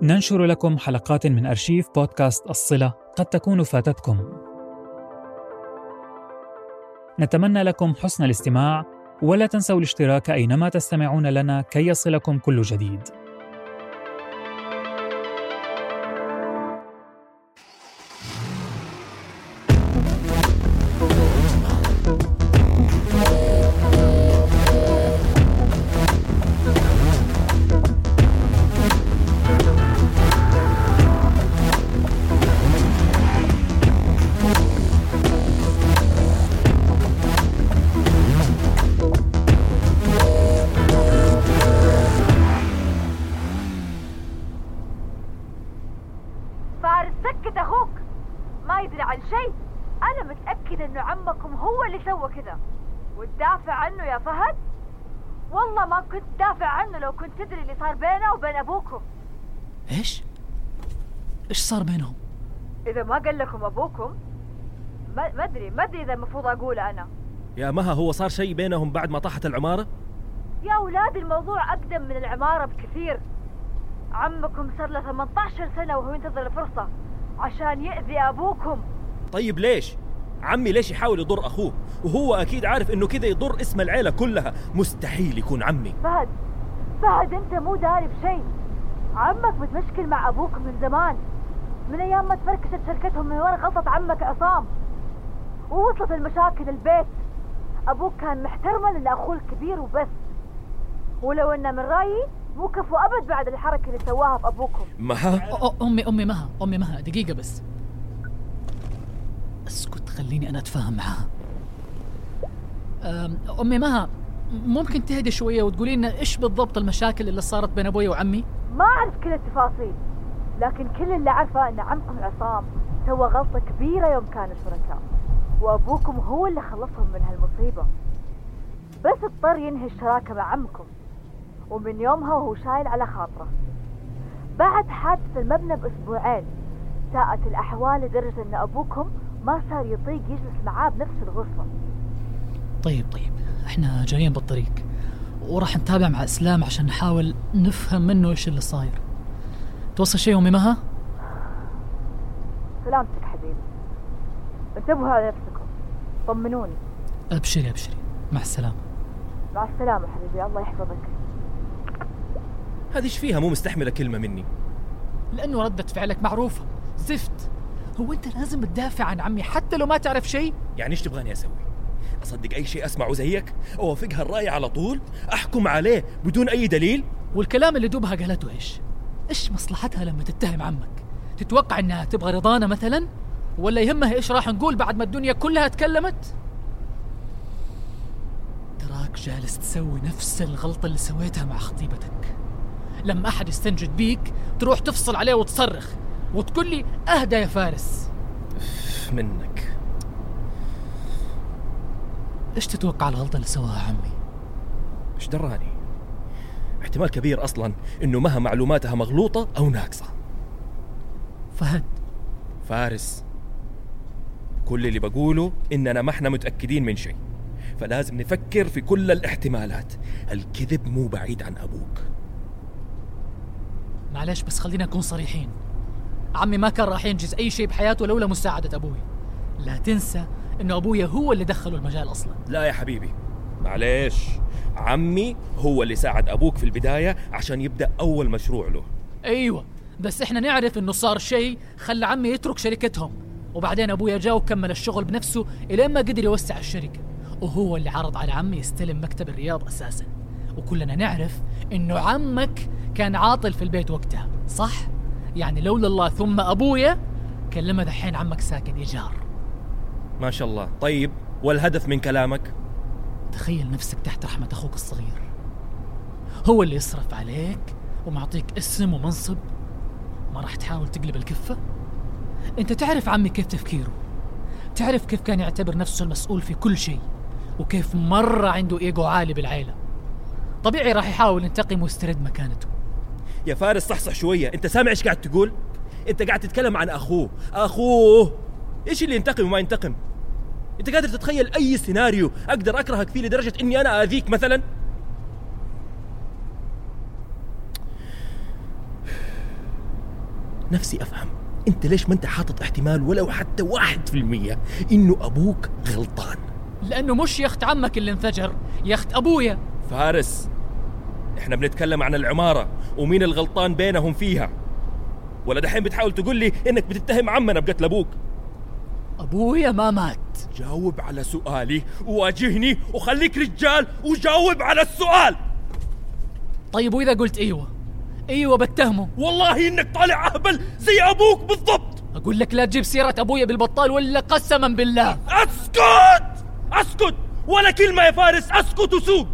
ننشر لكم حلقات من أرشيف بودكاست الصلة قد تكون فاتتكم. نتمنى لكم حسن الاستماع ولا تنسوا الاشتراك أينما تستمعون لنا كي يصلكم كل جديد. إيش؟ إيش صار بينهم؟ إذا ما قال لكم أبوكم ما ما أدري ما أدري إذا المفروض أقول أنا يا مها هو صار شيء بينهم بعد ما طاحت العمارة؟ يا أولاد الموضوع أقدم من العمارة بكثير عمكم صار له 18 سنة وهو ينتظر الفرصة عشان يأذي أبوكم طيب ليش؟ عمي ليش يحاول يضر أخوه؟ وهو أكيد عارف إنه كذا يضر اسم العيلة كلها مستحيل يكون عمي فهد فهد أنت مو داري بشيء عمك متمشكل مع أبوك من زمان. من أيام ما تفركشت شركتهم من ورا غلطة عمك عصام. ووصلت المشاكل البيت. أبوك كان محترما لأخوه الكبير وبس. ولو إنه من رأيي مو كفو أبد بعد الحركة اللي سواها بابوكم مها؟ أ- أ- امي أمي مها. أمي مها. دقيقة بس. اسكت خليني أنا أتفاهم معاها أم، أمي مها ممكن تهدي شوية وتقولي لنا إيش بالضبط المشاكل اللي صارت بين أبوي وعمي؟ ما اعرف كل التفاصيل لكن كل اللي أعرفه إن عمكم عصام سوى غلطة كبيرة يوم كانوا شركاء وأبوكم هو اللي خلصهم من هالمصيبة. بس اضطر ينهي الشراكة مع عمكم ومن يومها وهو شايل على خاطره. بعد حادثة المبنى بأسبوعين ساءت الأحوال لدرجة أن أبوكم ما صار يطيق يجلس معاه بنفس الغرفة. طيب طيب إحنا جايين بالطريق. وراح نتابع مع إسلام عشان نحاول نفهم منه إيش اللي صاير. توصل شيء امي مها؟ سلامتك حبيبي. انتبهوا على نفسكم. طمنوني. أبشري أبشري. مع السلامة. مع السلامة حبيبي. الله يحفظك. هذه إيش فيها؟ مو مستحملة كلمة مني. لأنه ردة فعلك معروفة. زفت. هو أنت لازم تدافع عن عمي حتى لو ما تعرف شيء؟ يعني إيش تبغاني أسوي؟ أصدق أي شيء أسمعه زيك؟ أوافقها الرأي على طول؟ أحكم عليه بدون أي دليل؟ والكلام اللي دوبها قالته إيش؟ إيش مصلحتها لما تتهم عمك؟ تتوقع إنها تبغى رضانا مثلا؟ ولا يهمها إيش راح نقول بعد ما الدنيا كلها تكلمت؟ تراك جالس تسوي نفس الغلطة اللي سويتها مع خطيبتك لما أحد يستنجد بيك تروح تفصل عليه وتصرخ وتقول لي أهدى يا فارس منك إيش تتوقع الغلطة اللي سواها عمي؟ إيش دراني؟ احتمال كبير أصلا إنه مها معلوماتها مغلوطة أو ناقصة. فهد. فارس كل اللي بقوله إننا ما إحنا متأكدين من شيء فلازم نفكر في كل الاحتمالات. الكذب مو بعيد عن أبوك. معلش بس خلينا نكون صريحين. عمي ما كان راح ينجز أي شيء بحياته لولا مساعدة أبوي. لا تنسى إنه أبويا هو اللي دخله المجال أصلا. لا يا حبيبي معليش. عمي هو اللي ساعد أبوك في البداية عشان يبدأ أول مشروع له. أيوه بس إحنا نعرف إنه صار شيء خلى عمي يترك شركتهم وبعدين أبويا جاء وكمل الشغل بنفسه إلين ما قدر يوسع الشركة وهو اللي عرض على عمي يستلم مكتب الرياض أساسا. وكلنا نعرف إنه عمك كان عاطل في البيت وقتها صح؟ يعني لولا الله ثم أبويا كان لما دحين عمك ساكن ايجار ما شاء الله. طيب والهدف من كلامك؟ تخيل نفسك تحت رحمة أخوك الصغير. هو اللي يصرف عليك ومعطيك اسم ومنصب. ما راح تحاول تقلب الكفة؟ أنت تعرف عمي كيف تفكيره. تعرف كيف كان يعتبر نفسه المسؤول في كل شيء. وكيف مرة عنده إيجو عالي بالعيلة. طبيعي راح يحاول ينتقم ويسترد مكانته. يا فارس صحصح شوية. أنت سامع إيش قاعد تقول؟ أنت قاعد تتكلم عن أخوه. أخوه! إيش اللي ينتقم وما ينتقم؟ أنت قادر تتخيل أي سيناريو أقدر أكرهك فيه لدرجة إني أنا آذيك مثلا؟ نفسي أفهم. أنت ليش ما أنت حاطط احتمال ولو حتى واحد في المية إنه أبوك غلطان؟ لأنه مش يخت عمك اللي انفجر يخت أبويا. فارس إحنا بنتكلم عن العمارة ومين الغلطان بينهم فيها. ولا دحين بتحاول تقول لي إنك بتتهم عمنا بقتل أبوك. أبويا ما مات. جاوب على سؤالي وواجهني وخليك رجال وجاوب على السؤال. طيب وإذا قلت إيوه إيوه بتهمه. والله إنك طالع أهبل زي أبوك بالضبط. أقول لك لا تجيب سيرة أبويا بالبطال ولا قسما بالله. أسكت! أسكت! ولا كلمة يا فارس أسكت وسوق.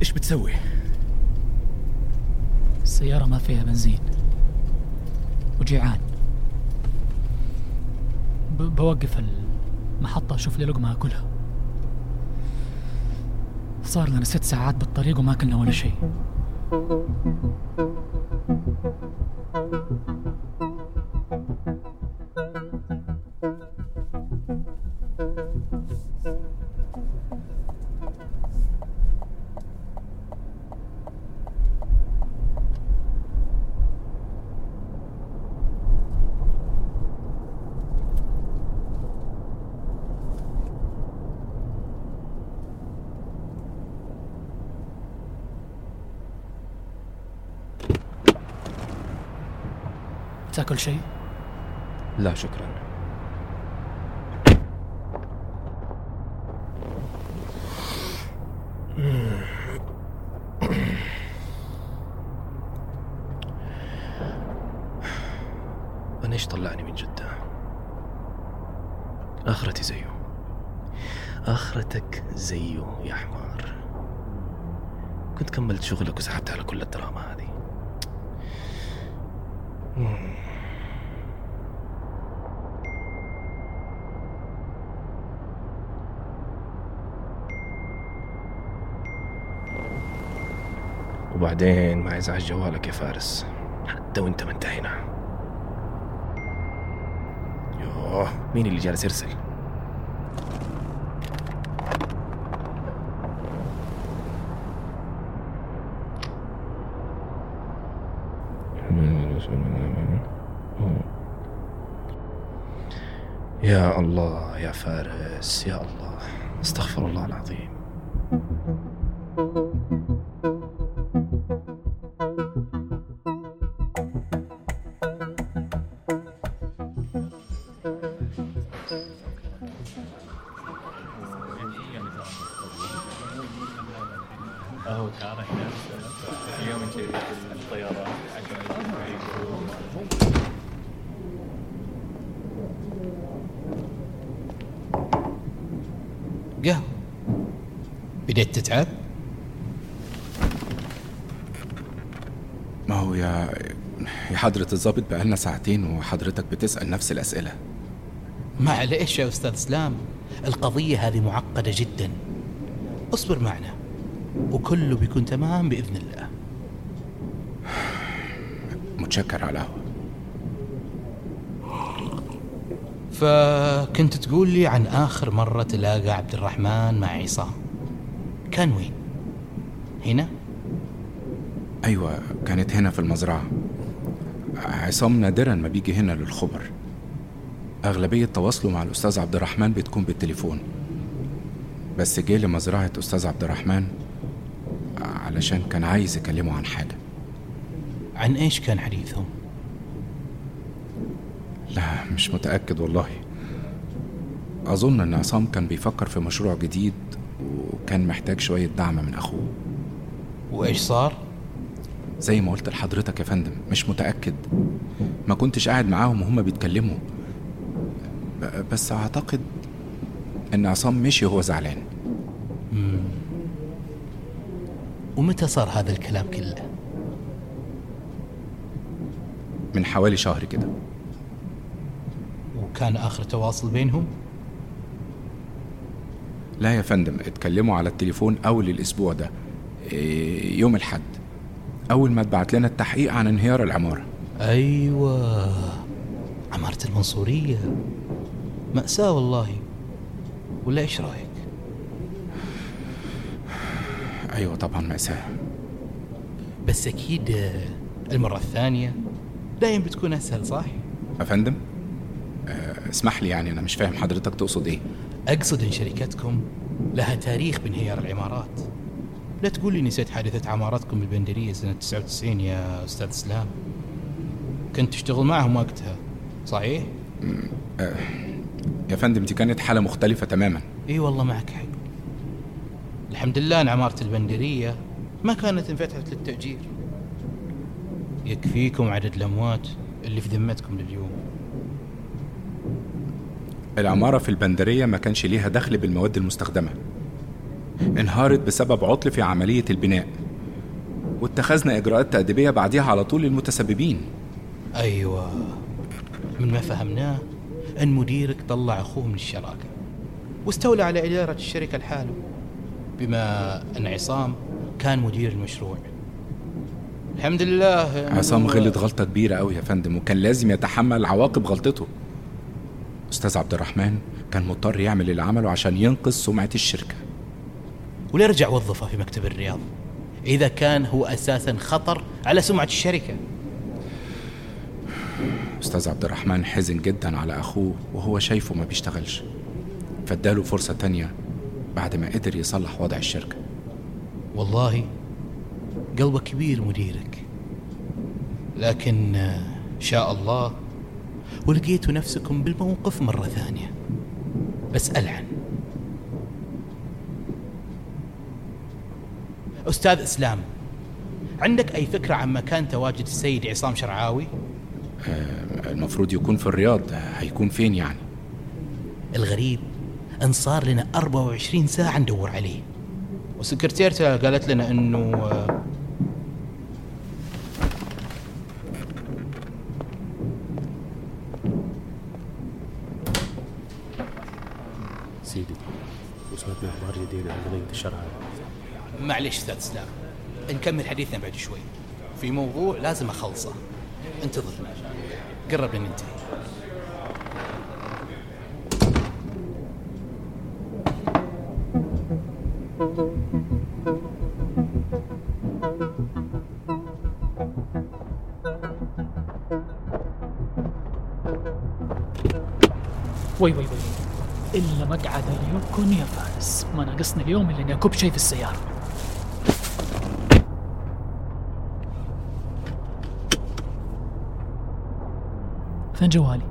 إيش بتسوي؟ السيارة ما فيها بنزين. وجيعان. بوقف المحطة أشوف لي لقمة أكلها. صار لنا ست ساعات بالطريق وما أكلنا ولا شيء. تاكل شيء؟ لا شكرا. أنا إيش طلعني من جدة؟ آخرتي زيه آخرتك زيه يا حمار. كنت كملت شغلك وسحبت على كل الدراما هذه. وبعدين ما يزعج جوالك يا فارس. حتى وانت ما انت هنا يوه مين اللي جالس يرسل؟ يا الله يا فارس يا الله. استغفر الله العظيم. قهوة بديت تتعب؟ ما هو يا يا حضرة الضابط بقالنا ساعتين وحضرتك بتسأل نفس الأسئلة. معليش يا أستاذ إسلام. القضية هذه معقدة جدا. اصبر معنا وكله بيكون تمام بإذن الله. متشكر على القهوة. فكنت تقول لي عن آخر مرة تلاقى عبد الرحمن مع عصام كان وين؟ هنا؟ أيوة كانت هنا في المزرعة عصام نادرا ما بيجي هنا للخبر أغلبية تواصله مع الأستاذ عبد الرحمن بتكون بالتليفون بس جه لمزرعة أستاذ عبد الرحمن علشان كان عايز يكلمه عن حاجة عن إيش كان حديثهم؟ لا مش متأكد والله. أظن إن عصام كان بيفكر في مشروع جديد وكان محتاج شوية دعم من أخوه. وإيش صار؟ زي ما قلت لحضرتك يا فندم مش متأكد. ما كنتش قاعد معاهم وهم بيتكلموا. بس أعتقد إن عصام مشي وهو زعلان. ومتى صار هذا الكلام كله؟ من حوالي شهر كده. وكان آخر تواصل بينهم؟ لا يا فندم اتكلموا على التليفون أول الأسبوع ده إيه، يوم الحد أول ما اتبعت لنا التحقيق عن انهيار العمارة. أيوة. عمارة المنصورية. مأساة والله. ولا إيش رأيك؟ أيوه طبعا مأساة. بس أكيد المرة الثانية دايم بتكون أسهل صح؟ افندم آه، اسمح لي يعني أنا مش فاهم حضرتك تقصد إيه. أقصد إن شركتكم لها تاريخ بانهيار العمارات. لا تقول لي نسيت حادثة عماراتكم بالبندرية سنة 99 يا أستاذ إسلام. كنت تشتغل معهم وقتها صحيح؟ يا فندم دي كانت حالة مختلفة تماما. إي والله معك حق. الحمد لله إن عمارة البندرية ما كانت انفتحت للتأجير. يكفيكم عدد الأموات اللي في ذمتكم لليوم. العمارة في البندرية ما كانش ليها دخل بالمواد المستخدمة. انهارت بسبب عطل في عملية البناء. واتخذنا إجراءات تأديبية بعديها على طول للمتسببين. أيوة. من ما فهمناه أن مديرك طلع أخوه من الشراكة. واستولى على إدارة الشركة لحاله بما أن عصام كان مدير المشروع. الحمد لله. عصام غلط غلطة كبيرة أوي يا فندم وكان لازم يتحمل عواقب غلطته. أستاذ عبد الرحمن كان مضطر يعمل اللي عمله عشان ينقذ سمعة الشركة. وليه رجع وظفه في مكتب الرياض. إذا كان هو أساسا خطر على سمعة الشركة. أستاذ عبد الرحمن حزن جدا على أخوه وهو شايفه ما بيشتغلش. فاداله فرصة تانية بعد ما قدر يصلح وضع الشركة. والله قلبه كبير مديرك. لكن آه، شاء الله ولقيتوا نفسكم بالموقف مرة ثانية. بس ألعن أستاذ إسلام عندك أي فكرة عن مكان تواجد السيد عصام شرعاوي؟ المفروض يكون في الرياض هيكون فين يعني؟ الغريب أن صار لنا 24 ساعة ندور عليه. وسكرتيرته قالت لنا إنه وسمعت أخبار جديده عن قضيه الشرع معلش أستاذ إسلام نكمل حديثنا بعد شوي. في موضوع لازم أخلصه. انتظرنا قرب ننتهي. وي وي وي. إلا مقعد ال Yukon يا فارس ما ناقصني اليوم إلا إني اكب شيء في السيارة. فين جوالي؟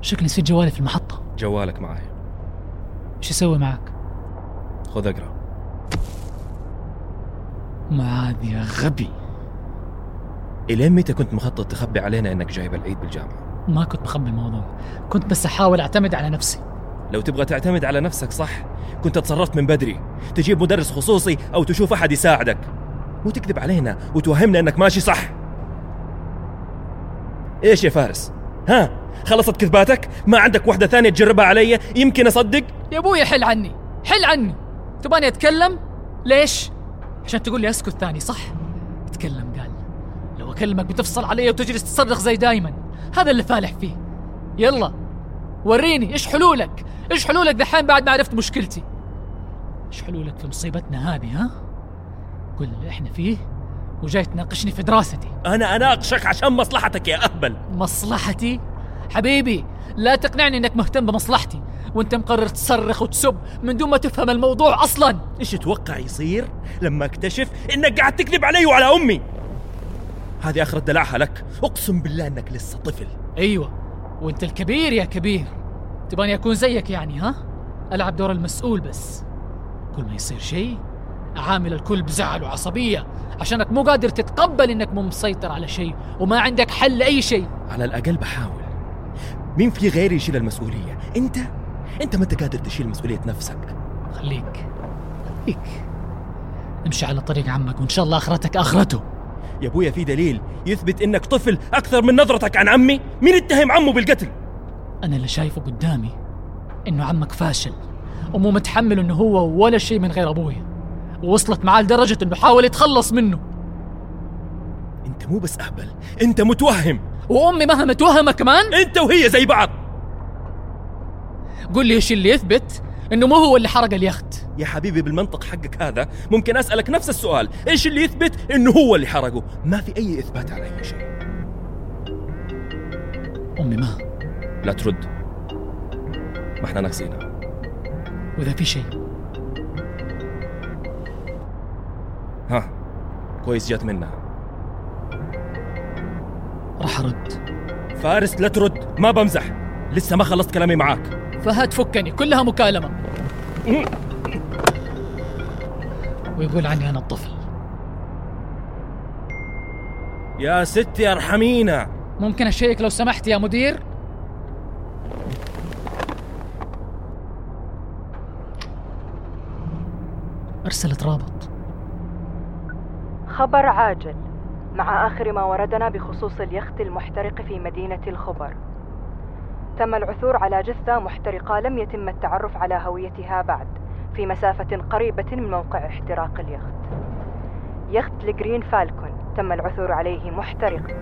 شكلي نسيت جوالي في المحطة. جوالك معي. إيش أسوي معك؟ خذ أقرأ. معاذ يا غبي. إلين متى كنت مخطط تخبي علينا إنك جايب العيد بالجامعة؟ ما كنت مخبي الموضوع. كنت بس أحاول أعتمد على نفسي. لو تبغى تعتمد على نفسك صح. كنت تصرفت من بدري. تجيب مدرس خصوصي أو تشوف أحد يساعدك. مو تكذب علينا وتوهمنا إنك ماشي صح. إيش يا فارس؟ ها؟ خلصت كذباتك؟ ما عندك واحدة ثانية تجربها علي؟ يمكن أصدق؟ يا أبوي حل عني. حل عني. تباني أتكلم؟ ليش؟ عشان تقول لي أسكت ثاني صح؟ اتكلم قال. لو أكلمك بتفصل علي وتجلس تصرخ زي دايما. هذا اللي فالح فيه. يلا وريني إيش حلولك؟ إيش حلولك دحين بعد ما عرفت مشكلتي؟ إيش حلولك في مصيبتنا هذه ها؟ قول اللي إحنا فيه وجاي تناقشني في دراستي. أنا أناقشك عشان مصلحتك يا أهبل. مصلحتي؟ حبيبي لا تقنعني إنك مهتم بمصلحتي وأنت مقرر تصرخ وتسب من دون ما تفهم الموضوع أصلا. إيش تتوقع يصير لما أكتشف إنك قاعد تكذب علي وعلى أمي؟ هذه آخرة دلعها لك. أقسم بالله إنك لسه طفل. أيوه. وأنت الكبير يا كبير. تباني أكون زيك يعني ها؟ ألعب دور المسؤول بس. كل ما يصير شيء اعامل الكل بزعل وعصبية. عشانك مو قادر تتقبل إنك مو مسيطر على شيء وما عندك حل لأي شيء. على الأقل بحاول. مين في غيري يشيل المسؤولية؟ أنت؟ أنت ما أنت قادر تشيل مسؤولية نفسك. خليك. خليك. امشي على طريق عمك وإن شاء الله آخرتك آخرته. يا أبويا في دليل يثبت إنك طفل أكثر من نظرتك عن عمي؟ مين اتهم عمه بالقتل؟ أنا اللي شايفه قدامي إنه عمك فاشل ومو متحمل إنه هو ولا شيء من غير أبويا ووصلت معاه لدرجة إنه حاول يتخلص منه. أنت مو بس أهبل أنت متوهم. وأمي مهما متوهمه كمان؟ أنت وهي زي بعض. قول لي إيش اللي يثبت إنه مو هو اللي حرق اليخت. يا حبيبي بالمنطق حقك هذا ممكن أسألك نفس السؤال. إيش اللي يثبت إنه هو اللي حرقه؟ ما في أي إثبات على اي شيء أمي ما؟ لا ترد. ما إحنا ناقصينها وإذا في شيء. ها كويس جات منها. راح أرد. فارس لا ترد. ما بمزح. لسه ما خلصت كلامي معاك. فهد فكني كلها مكالمة. ويقول عني أنا الطفل. يا ستي أرحمينا. ممكن أشيك لو سمحت يا مدير؟ أرسلت رابط. خبر عاجل مع آخر ما وردنا بخصوص اليخت المحترق في مدينة الخبر. تم العثور على جثة محترقة لم يتم التعرف على هويتها بعد في مسافة قريبة من موقع احتراق اليخت. يخت الجرين فالكون تم العثور عليه محترقا